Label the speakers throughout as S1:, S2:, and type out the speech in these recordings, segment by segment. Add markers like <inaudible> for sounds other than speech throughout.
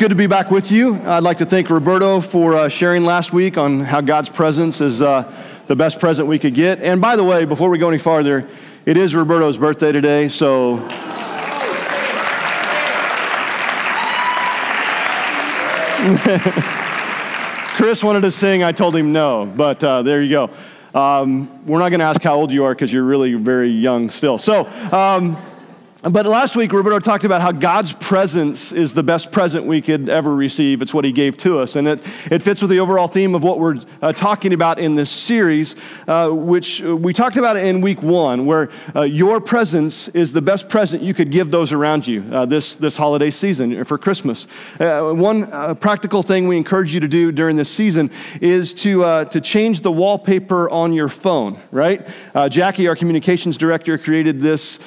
S1: Good to be back with you. I'd like to thank Roberto for uh, sharing last week on how God's presence is uh, the best present we could get. And by the way, before we go any farther, it is Roberto's birthday today, so. <laughs> Chris wanted to sing. I told him no, but uh, there you go. Um, we're not going to ask how old you are because you're really very young still. So, um, but last week, Roberto talked about how God's presence is the best present we could ever receive. It's what he gave to us. And it, it fits with the overall theme of what we're uh, talking about in this series, uh, which we talked about in week one, where uh, your presence is the best present you could give those around you uh, this, this holiday season for Christmas. Uh, one uh, practical thing we encourage you to do during this season is to, to change the wallpaper on your phone, right? Jackie, our communications director, created this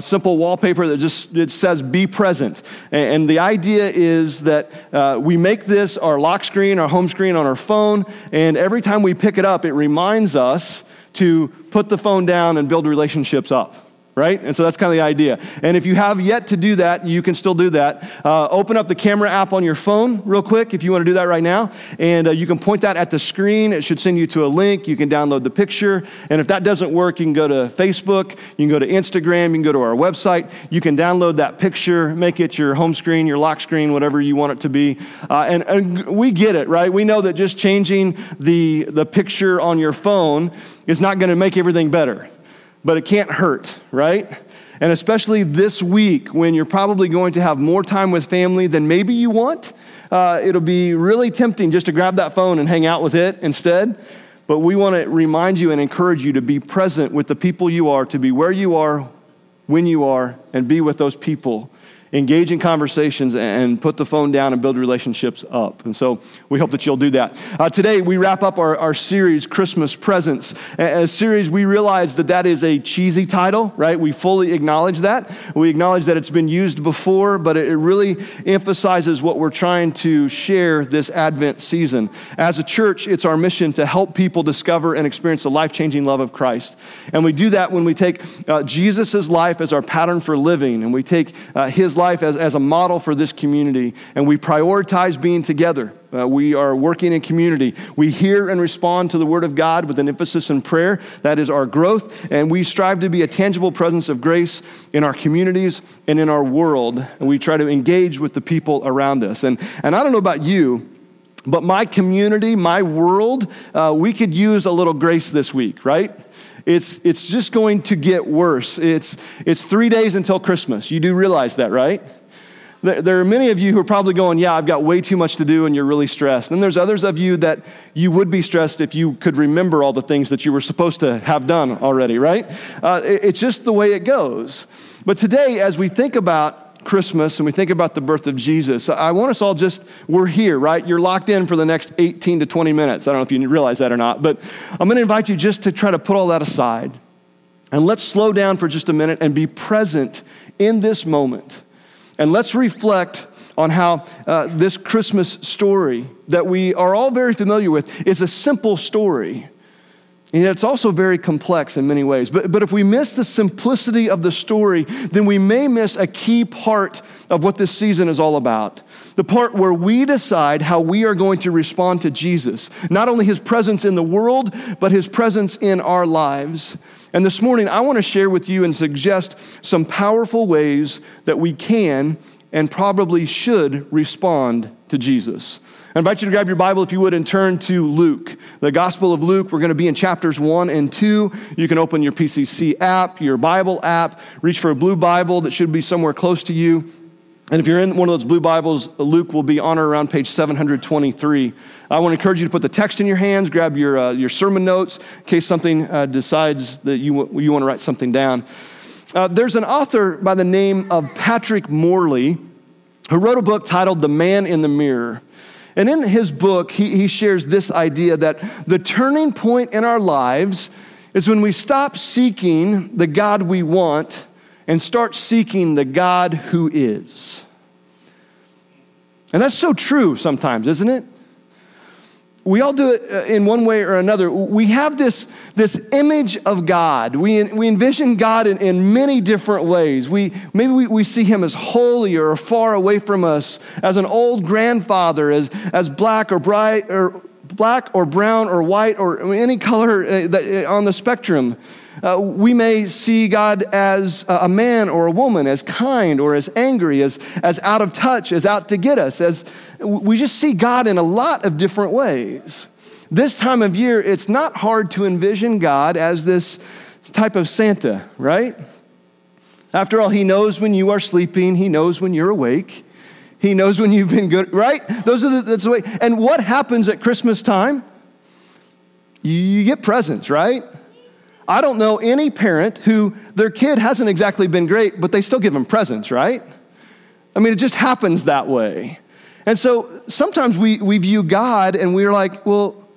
S1: simple wallpaper wallpaper that just it says be present. And, and the idea is that uh, we make this our lock screen, our home screen on our phone, and every time we pick it up, it reminds us to put the phone down and build relationships up right? And so that's kind of the idea. And if you have yet to do that, you can still do that. Uh, open up the camera app on your phone real quick if you want to do that right now. And uh, you can point that at the screen. It should send you to a link. You can download the picture. And if that doesn't work, you can go to Facebook, you can go to Instagram, you can go to our website. You can download that picture, make it your home screen, your lock screen, whatever you want it to be. Uh, and, and we get it, right? We know that just changing the, the picture on your phone is not going to make everything better but it can't hurt, right? And especially this week when you're probably going to have more time with family than maybe you want, uh, it'll be really tempting just to grab that phone and hang out with it instead. But we want to remind you and encourage you to be present with the people you are, to be where you are, when you are, and be with those people engage in conversations and put the phone down and build relationships up. And so we hope that you'll do that. Uh, today, we wrap up our, our series, Christmas Presents. A, a series, we realize that that is a cheesy title, right? We fully acknowledge that. We acknowledge that it's been used before, but it, it really emphasizes what we're trying to share this Advent season. As a church, it's our mission to help people discover and experience the life changing love of Christ. And we do that when we take uh, Jesus' life as our pattern for living, and we take uh, his life life as, as a model for this community, and we prioritize being together. Uh, we are working in community. We hear and respond to the Word of God with an emphasis in prayer. That is our growth. And we strive to be a tangible presence of grace in our communities and in our world. And we try to engage with the people around us. And, and I don't know about you, but my community, my world, uh, we could use a little grace this week, right? It's, it's just going to get worse. It's, it's three days until Christmas. You do realize that, right? There are many of you who are probably going, Yeah, I've got way too much to do, and you're really stressed. And there's others of you that you would be stressed if you could remember all the things that you were supposed to have done already, right? Uh, it's just the way it goes. But today, as we think about Christmas and we think about the birth of Jesus, I want us all just, we're here, right? You're locked in for the next 18 to 20 minutes. I don't know if you realize that or not, but I'm going to invite you just to try to put all that aside. And let's slow down for just a minute and be present in this moment. And let's reflect on how uh, this Christmas story that we are all very familiar with is a simple story. And yet it's also very complex in many ways. But, but if we miss the simplicity of the story, then we may miss a key part of what this season is all about. The part where we decide how we are going to respond to Jesus. Not only his presence in the world, but his presence in our lives. And this morning, I want to share with you and suggest some powerful ways that we can and probably should respond to Jesus. I invite you to grab your Bible, if you would, and turn to Luke, the Gospel of Luke. We're going to be in chapters one and two. You can open your PCC app, your Bible app, reach for a blue Bible that should be somewhere close to you. And if you're in one of those blue Bibles, Luke will be on or around page 723. I want to encourage you to put the text in your hands, grab your, uh, your sermon notes in case something uh, decides that you, you want to write something down. Uh, there's an author by the name of Patrick Morley who wrote a book titled The Man in the Mirror. And in his book, he, he shares this idea that the turning point in our lives is when we stop seeking the God we want and start seeking the God who is. And that's so true sometimes, isn't it? We all do it uh, in one way or another. We have this, this image of God. We, we envision God in, in many different ways. We, maybe we, we see him as holy or far away from us, as an old grandfather, as, as black or bright or black or brown or white or any color uh, that, uh, on the spectrum. Uh, we may see God as a man or a woman, as kind or as angry, as, as out of touch, as out to get us, as we just see God in a lot of different ways. This time of year, it's not hard to envision God as this type of Santa, right? After all, He knows when you are sleeping, He knows when you're awake. He knows when you've been good, right? Those are the, that's the way. And what happens at Christmas time? You get presents, right? I don't know any parent who their kid hasn't exactly been great, but they still give them presents, right? I mean, it just happens that way. And so sometimes we, we view God and we're like, well,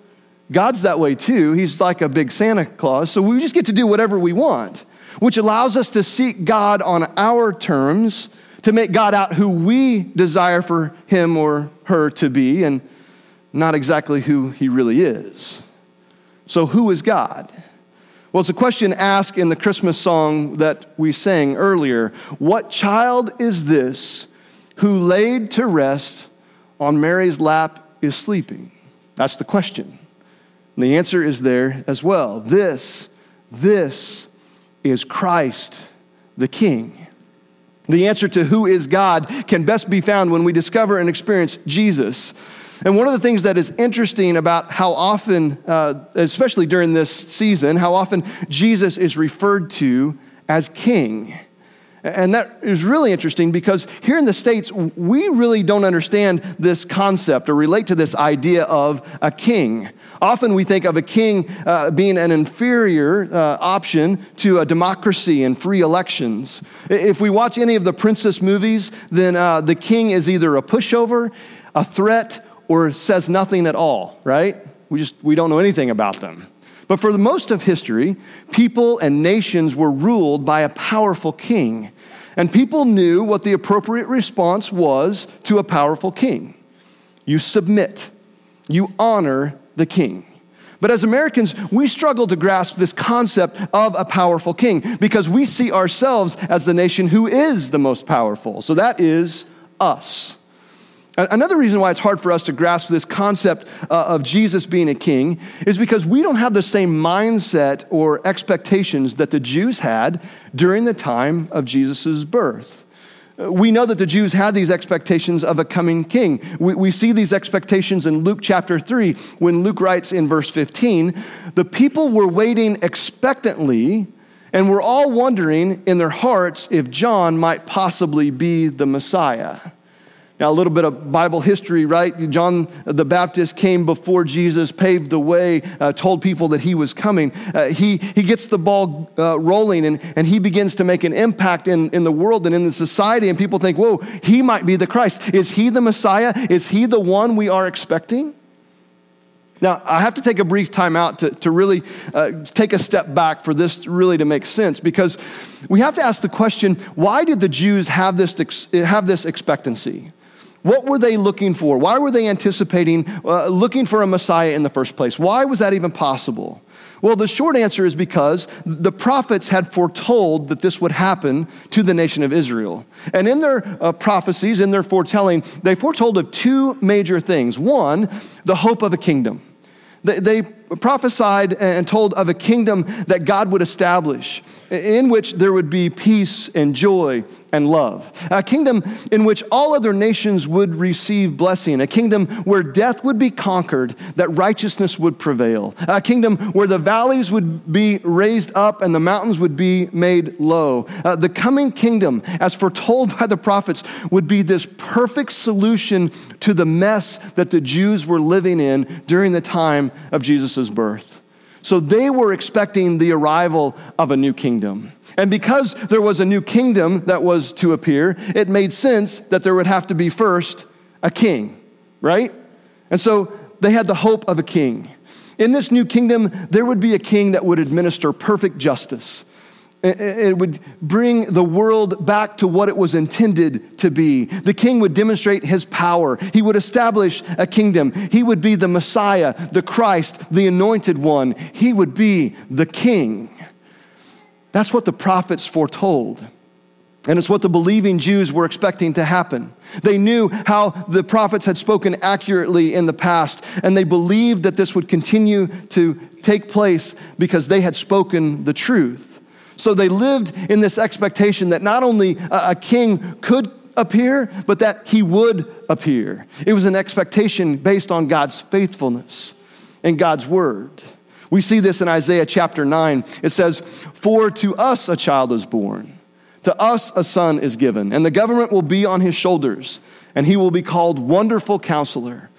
S1: God's that way too. He's like a big Santa Claus. So we just get to do whatever we want, which allows us to seek God on our terms, to make God out who we desire for him or her to be, and not exactly who he really is. So, who is God? Well, it's a question asked in the Christmas song that we sang earlier. What child is this who laid to rest on Mary's lap is sleeping? That's the question. And the answer is there as well. This, this is Christ the King. The answer to who is God can best be found when we discover and experience Jesus. And one of the things that is interesting about how often, uh, especially during this season, how often Jesus is referred to as king. And that is really interesting because here in the States, we really don't understand this concept or relate to this idea of a king. Often we think of a king uh, being an inferior uh, option to a democracy and free elections. If we watch any of the princess movies, then uh, the king is either a pushover, a threat, or says nothing at all, right? We just we don't know anything about them. But for the most of history, people and nations were ruled by a powerful king. And people knew what the appropriate response was to a powerful king. You submit. You honor the king. But as Americans, we struggle to grasp this concept of a powerful king because we see ourselves as the nation who is the most powerful. So that is us. Another reason why it's hard for us to grasp this concept uh, of Jesus being a king is because we don't have the same mindset or expectations that the Jews had during the time of Jesus' birth. We know that the Jews had these expectations of a coming king. We, we see these expectations in Luke chapter 3 when Luke writes in verse 15 the people were waiting expectantly and were all wondering in their hearts if John might possibly be the Messiah. Now, a little bit of Bible history, right? John the Baptist came before Jesus, paved the way, uh, told people that he was coming. Uh, he, he gets the ball uh, rolling and, and he begins to make an impact in, in the world and in the society. And people think, whoa, he might be the Christ. Is he the Messiah? Is he the one we are expecting? Now, I have to take a brief time out to, to really uh, take a step back for this really to make sense because we have to ask the question why did the Jews have this, have this expectancy? What were they looking for? Why were they anticipating uh, looking for a Messiah in the first place? Why was that even possible? Well, the short answer is because the prophets had foretold that this would happen to the nation of Israel. And in their uh, prophecies, in their foretelling, they foretold of two major things. One, the hope of a kingdom. They, they prophesied and told of a kingdom that God would establish, in which there would be peace and joy and love. A kingdom in which all other nations would receive blessing. A kingdom where death would be conquered, that righteousness would prevail. A kingdom where the valleys would be raised up and the mountains would be made low. Uh, the coming kingdom, as foretold by the prophets, would be this perfect solution to the mess that the Jews were living in during the time of Jesus' birth. So they were expecting the arrival of a new kingdom. And because there was a new kingdom that was to appear, it made sense that there would have to be first a king, right? And so they had the hope of a king. In this new kingdom, there would be a king that would administer perfect justice. It would bring the world back to what it was intended to be. The king would demonstrate his power. He would establish a kingdom. He would be the Messiah, the Christ, the anointed one. He would be the king. That's what the prophets foretold. And it's what the believing Jews were expecting to happen. They knew how the prophets had spoken accurately in the past, and they believed that this would continue to take place because they had spoken the truth. So they lived in this expectation that not only a king could appear, but that he would appear. It was an expectation based on God's faithfulness and God's word. We see this in Isaiah chapter 9. It says, For to us a child is born to us a son is given, and the government will be on his shoulders, and he will be called Wonderful Counselor,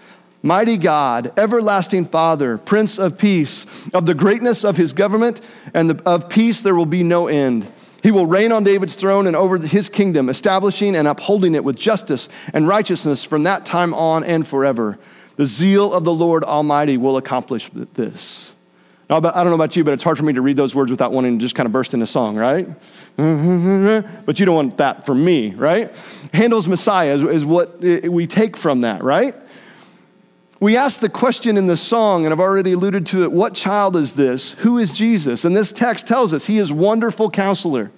S1: Mighty God, Everlasting Father, Prince of Peace. Of the greatness of his government and the, of peace there will be no end. He will reign on David's throne and over his kingdom, establishing and upholding it with justice and righteousness from that time on and forever. The zeal of the Lord Almighty will accomplish this. Now, I don't know about you, but it's hard for me to read those words without wanting to just kind of burst into song, right? <laughs> But you don't want that from me, right? Handel's Messiah is, is what eh, we take from that, right? We ask the question in the song, and I've already alluded to it what child is this? Who is Jesus? And this text tells us he is wonderful counselor.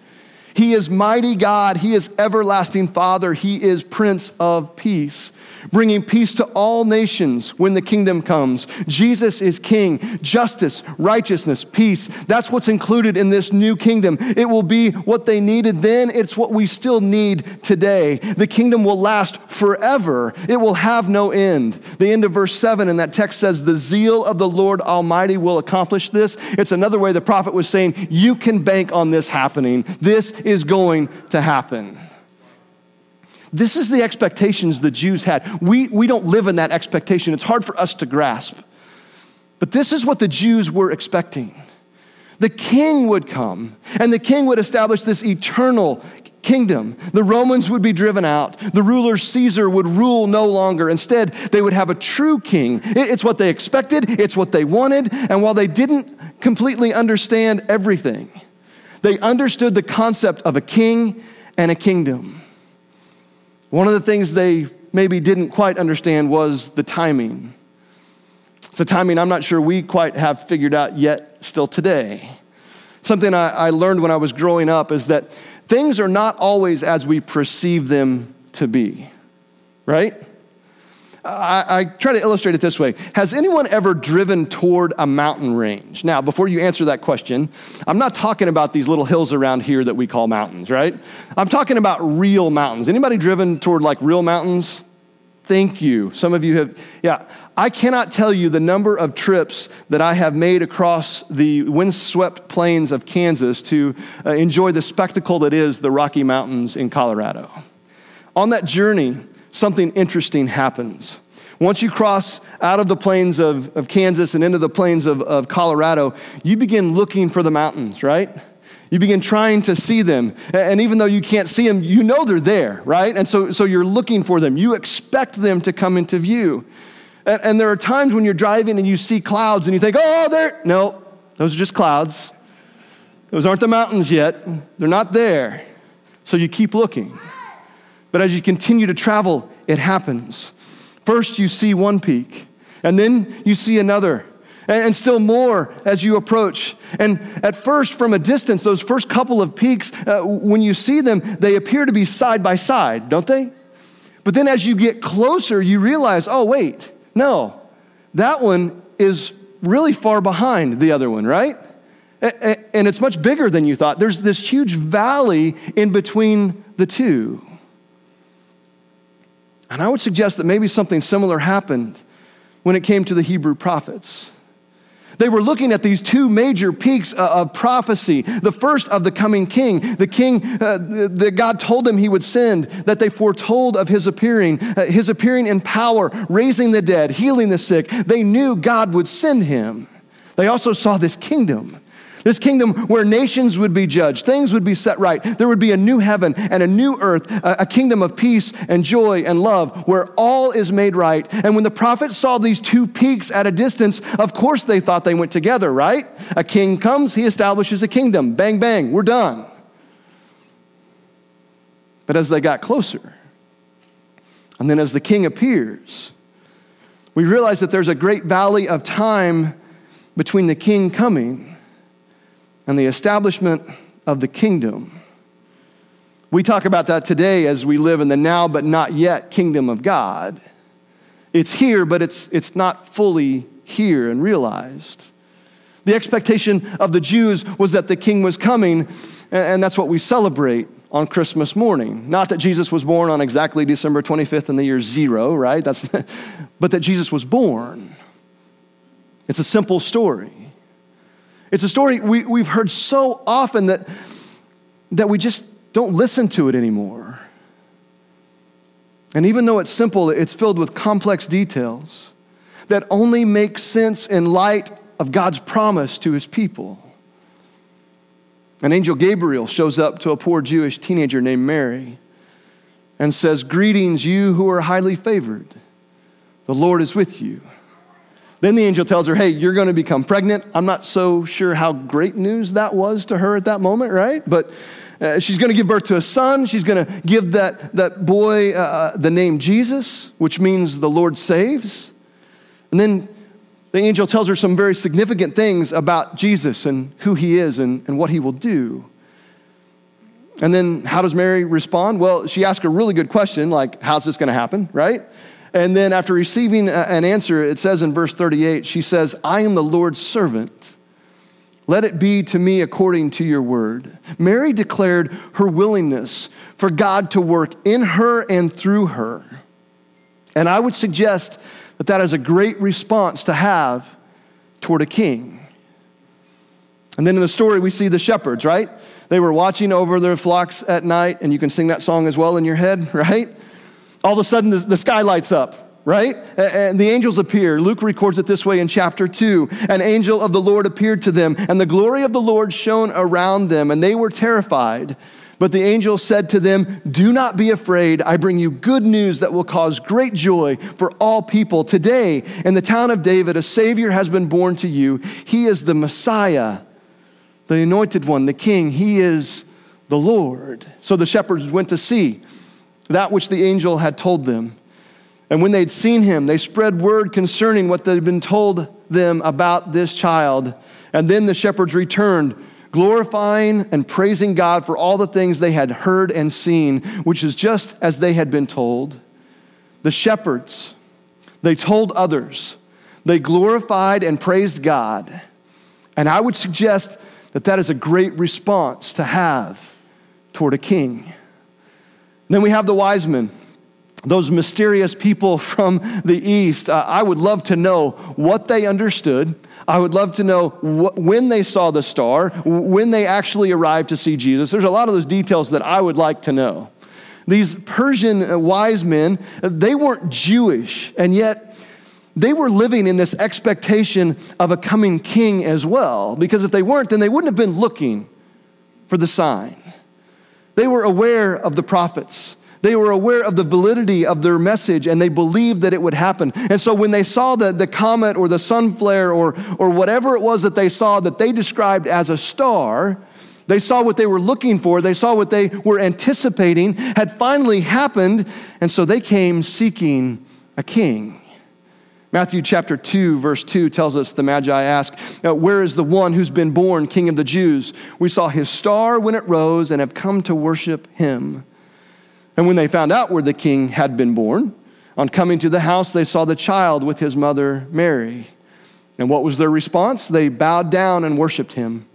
S1: He is mighty God. He is everlasting Father. He is Prince of Peace bringing peace to all nations when the kingdom comes. Jesus is king, justice, righteousness, peace. That's what's included in this new kingdom. It will be what they needed then, it's what we still need today. The kingdom will last forever, it will have no end. The end of verse 7 in that text says, The zeal of the Lord Almighty will accomplish this. It's another way the prophet was saying, You can bank on this happening. This is going to happen. This is the expectations the Jews had. We, we don't live in that expectation. It's hard for us to grasp. But this is what the Jews were expecting. The king would come, and the king would establish this eternal kingdom. The Romans would be driven out. The ruler Caesar would rule no longer. Instead, they would have a true king. It's what they expected, it's what they wanted. And while they didn't completely understand everything, they understood the concept of a king and a kingdom. One of the things they maybe didn't quite understand was the timing. It's a timing I'm not sure we quite have figured out yet, still today. Something I, I learned when I was growing up is that things are not always as we perceive them to be, right? I, I, try to illustrate it this way. Has anyone ever driven toward a mountain range? Now, before you answer that question, I'm not talking about these little hills around here that we call mountains, right? I'm talking about real mountains. Anybody driven toward like real mountains? Thank you. Some of you have, yeah. I cannot tell you the number of trips that I have made across the windswept plains of Kansas to uh, enjoy the spectacle that is the Rocky Mountains in Colorado. On that journey, something interesting happens. Once you cross out of the plains of, of Kansas and into the plains of, of Colorado, you begin looking for the mountains, right? You begin trying to see them. And even though you can't see them, you know they're there, right? And so, so you're looking for them. You expect them to come into view. And, and there are times when you're driving and you see clouds and you think, oh, there. No, those are just clouds. Those aren't the mountains yet. They're not there. So you keep looking. But as you continue to travel, it happens. First, you see one peak, and then you see another, and still more as you approach. And at first, from a distance, those first couple of peaks, uh, when you see them, they appear to be side by side, don't they? But then as you get closer, you realize, oh, wait, no, that one is really far behind the other one, right? And it's much bigger than you thought. There's this huge valley in between the two. And I would suggest that maybe something similar happened when it came to the Hebrew prophets. They were looking at these two major peaks of prophecy. The first of the coming king, the king uh, that God told them he would send, that they foretold of his appearing, uh, his appearing in power, raising the dead, healing the sick. They knew God would send him. They also saw this kingdom This kingdom where nations would be judged, things would be set right. There would be a new heaven and a new earth, a, kingdom of peace and joy and love where all is made right. And when the prophets saw these two peaks at a distance, of course they thought they went together, right? A king comes, he establishes a kingdom. Bang, bang, we're done. But as they got closer, and then as the king appears, we realize that there's a great valley of time between the king coming and the establishment of the kingdom. We talk about that today as we live in the now but not yet kingdom of God. It's here, but it's, it's not fully here and realized. The expectation of the Jews was that the king was coming, and that's what we celebrate on Christmas morning. Not that Jesus was born on exactly December 25th in the year zero, right? That's, <laughs> but that Jesus was born. It's a simple story. It's a story we, we've heard so often that, that we just don't listen to it anymore. And even though it's simple, it's filled with complex details that only make sense in light of God's promise to his people. An angel Gabriel shows up to a poor Jewish teenager named Mary and says, Greetings, you who are highly favored. The Lord is with you. Then the angel tells her, Hey, you're going to become pregnant. I'm not so sure how great news that was to her at that moment, right? But uh, she's going to give birth to a son. She's going to give that, that boy uh, uh, the name Jesus, which means the Lord saves. And then the angel tells her some very significant things about Jesus and who he is and, and what he will do. And then how does Mary respond? Well, she asks a really good question, like, How's this going to happen, right? And then after receiving uh, an answer, it says in verse 38, she says, I am the Lord's servant. Let it be to me according to your word. Mary declared her willingness for God to work in her and through her. And I would suggest that that is a great response to have toward a king. And then in the story, we see the shepherds, right? They were watching over their flocks at night, and you can sing that song as well in your head, <laughs> right? All of a sudden the, the sky lights up right? And the angels appear. Luke records it this way in chapter 2. An angel of the Lord appeared to them, and the glory of the Lord shone around them, and they were terrified. But the angel said to them, Do not be afraid. I bring you good news that will cause great joy for all people. Today, in the town of David, a Savior has been born to you. He is the Messiah, the anointed one, the King. He is the Lord. So the shepherds went to see that which the angel had told them. And when they'd seen him, they spread word concerning what they'd been told them about this child. And then the shepherds returned, glorifying and praising God for all the things they had heard and seen, which is just as they had been told. The shepherds, they told others, they glorified and praised God. And I would suggest that that is a great response to have toward a king. Then we have the wise men, those mysterious people <laughs> from the east. Uh, I would love to know what they understood. I would love to know wh- when they saw the star, when they actually arrived to see Jesus. There's a lot of those details that I would like to know. These Persian uh, wise men, they weren't Jewish, and yet they were living in this expectation of a coming king as well. Because if they weren't, then they wouldn't have been looking for the sign. They were aware of the prophets. They were aware of the validity of their message and they believed that it would happen. And so when they saw the, the comet or the sun flare or, or whatever it was that they saw that they described as a star, they saw what they were looking for. They saw what they were anticipating had finally happened. And so they came seeking a king. Matthew chapter 2, verse 2 tells us the Magi ask, Where is the one who's been born King of the Jews? We saw his star when it rose and have come to worship him. And when they found out where the king had been born, on coming to the house, they saw the child with his mother Mary. And what was their response? They bowed down and worshiped him.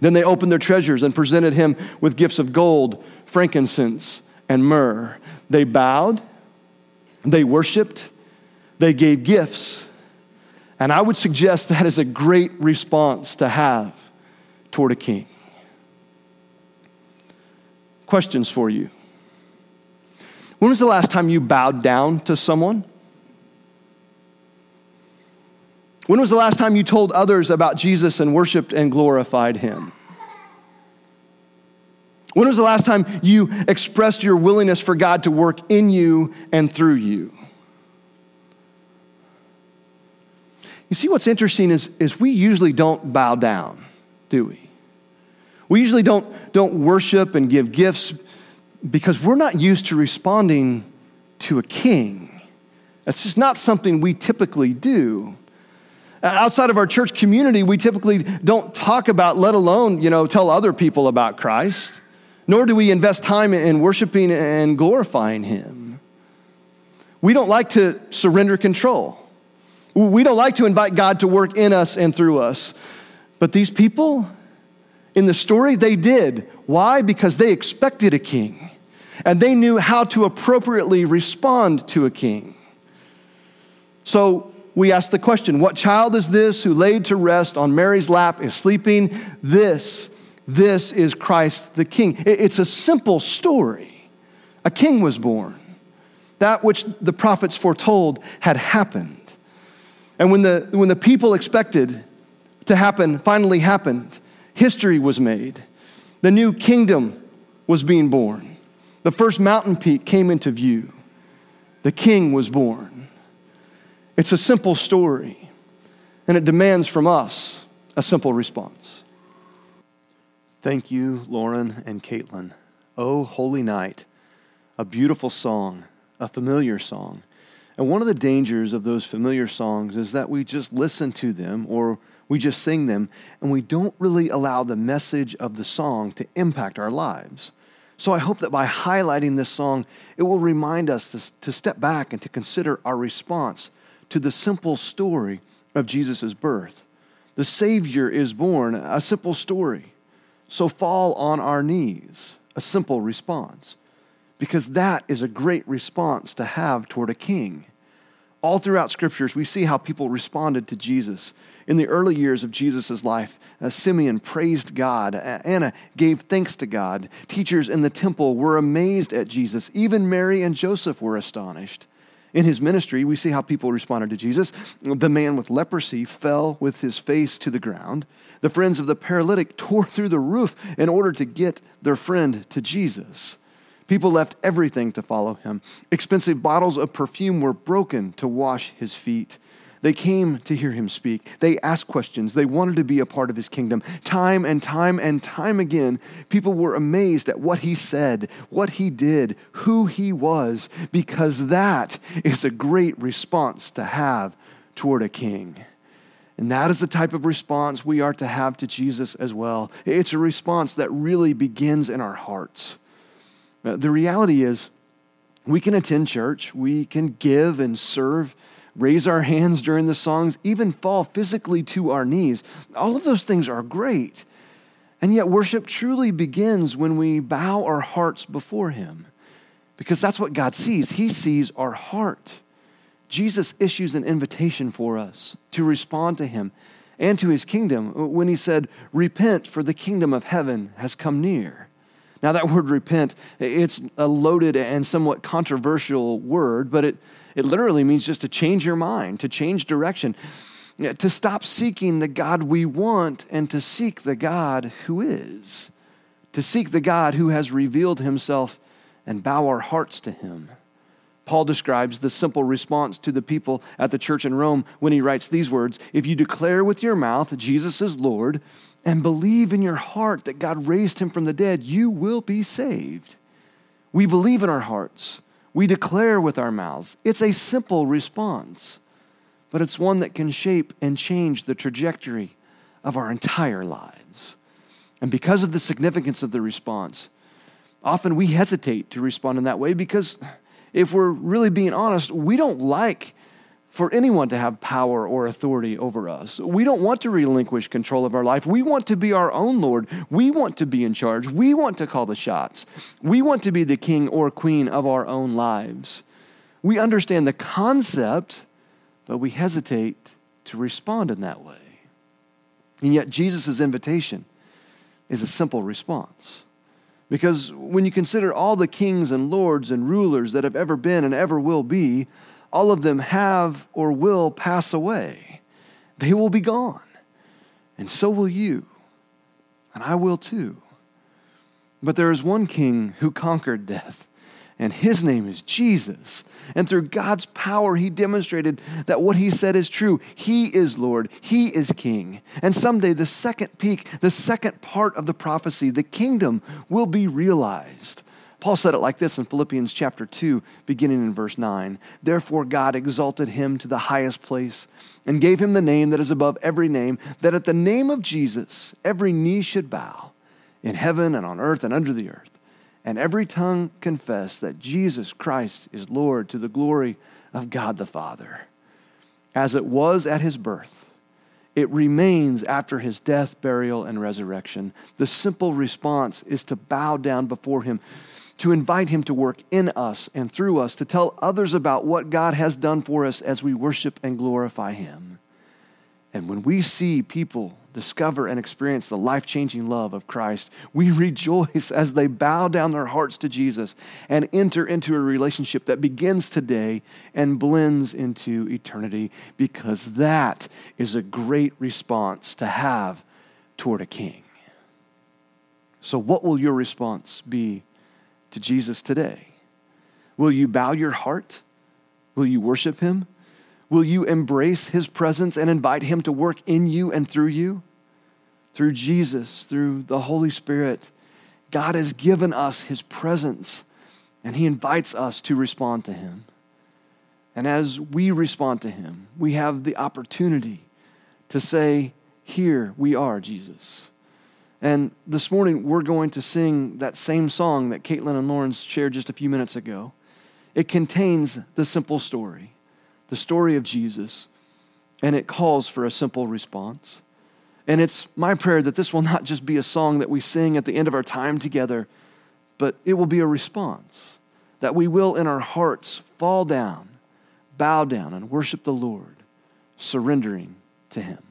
S1: Then they opened their treasures and presented him with gifts of gold, frankincense, and myrrh. They bowed, they worshiped, they gave gifts. And I would suggest that is a great response to have toward a king. Questions for you. When was the last time you bowed down to someone? When was the last time you told others about Jesus and worshiped and glorified him? When was the last time you expressed your willingness for God to work in you and through you? You see, what's interesting is, is we usually don't bow down, do we? We usually don't, don't worship and give gifts because we're not used to responding to a king. That's just not something we typically do. Outside of our church community, we typically don't talk about, let alone, you know, tell other people about Christ, nor do we invest time in worshiping and glorifying Him. We don't like to surrender control. We don't like to invite God to work in us and through us. But these people in the story, they did. Why? Because they expected a king and they knew how to appropriately respond to a king. So we ask the question what child is this who laid to rest on Mary's lap is sleeping? This, this is Christ the King. It's a simple story. A king was born. That which the prophets foretold had happened. And when the, when the people expected to happen finally happened, history was made. The new kingdom was being born. The first mountain peak came into view. The king was born. It's a simple story, and it demands from us a simple response. Thank you, Lauren and Caitlin. Oh, holy night, a beautiful song, a familiar song. And one of the dangers of those familiar songs is that we just listen to them or we just sing them and we don't really allow the message of the song to impact our lives. So I hope that by highlighting this song, it will remind us to, to step back and to consider our response to the simple story of Jesus' birth. The Savior is born, a simple story. So fall on our knees, a simple response, because that is a great response to have toward a king. All throughout scriptures, we see how people responded to Jesus. In the early years of Jesus' life, uh, Simeon praised God. Anna gave thanks to God. Teachers in the temple were amazed at Jesus. Even Mary and Joseph were astonished. In his ministry, we see how people responded to Jesus. The man with leprosy fell with his face to the ground. The friends of the paralytic <laughs> tore through the roof in order to get their friend to Jesus. People left everything to follow him. Expensive bottles of perfume were broken to wash his feet. They came to hear him speak. They asked questions. They wanted to be a part of his kingdom. Time and time and time again, people were amazed at what he said, what he did, who he was, because that is a great response to have toward a king. And that is the type of response we are to have to Jesus as well. It's a response that really begins in our hearts. Uh, the reality is, we can attend church, we can give and serve, raise our hands during the songs, even fall physically to our knees. All of those things are great. And yet, worship truly begins when we bow our hearts before Him, because that's what God sees. He sees our heart. Jesus issues an invitation for us to respond to Him and to His kingdom when He said, Repent, for the kingdom of heaven has come near. Now, that word repent, it's a loaded and somewhat controversial word, but it, it literally means just to change your mind, to change direction, to stop seeking the God we want and to seek the God who is, to seek the God who has revealed himself and bow our hearts to him. Paul describes the simple response to the people at the church in Rome when he writes these words If you declare with your mouth Jesus is Lord and believe in your heart that God raised him from the dead, you will be saved. We believe in our hearts, we declare with our mouths. It's a simple response, but it's one that can shape and change the trajectory of our entire lives. And because of the significance of the response, often we hesitate to respond in that way because if we're really being honest, we don't like for anyone to have power or authority over us. We don't want to relinquish control of our life. We want to be our own Lord. We want to be in charge. We want to call the shots. We want to be the king or queen of our own lives. We understand the concept, but we hesitate to respond in that way. And yet, Jesus' invitation is a simple response. Because when you consider all the kings and lords and rulers that have ever been and ever will be, all of them have or will pass away. they will be gone. And so will you. And I will too. But there is one king who conquered death, and his name is Jesus. And through God's power, he demonstrated that what he said is true. He is Lord, he is king. And someday, the second peak, the second part of the prophecy, the kingdom will be realized. Paul said it like this in Philippians chapter 2, beginning in verse 9. Therefore, God exalted him to the highest place and gave him the name that is above every name, that at the name of Jesus every knee should bow in heaven and on earth and under the earth, and every tongue confess that Jesus Christ is Lord to the glory of God the Father. As it was at his birth, it remains after his death, burial, and resurrection. The simple response is to bow down before him to invite Him to work in us and through us, to tell others about what God has done for us as we worship and glorify Him. And when we see people discover and experience the life changing love of Christ, we <laughs> rejoice as they bow down their hearts to Jesus and enter into a relationship that begins today and blends into eternity, because that is a great response to have toward a king. So, what will your response be to Jesus today? Will you bow your heart? Will you worship him? Will you embrace his presence and invite him to work in you and through you? Through Jesus, through the Holy Spirit, God has given us his presence and he invites us to respond to him. And as we respond to him, we have the opportunity to say, Here we are, Jesus. And this morning, we're going to sing that same song that Caitlin and Lawrence shared just a few minutes ago. It contains the simple story, the story of Jesus, and it calls for a simple response. And it's my prayer that this will not just be a song that we sing at the end of our time together, but it will be a response that we will in our hearts fall down, bow down, and worship the Lord, surrendering to Him.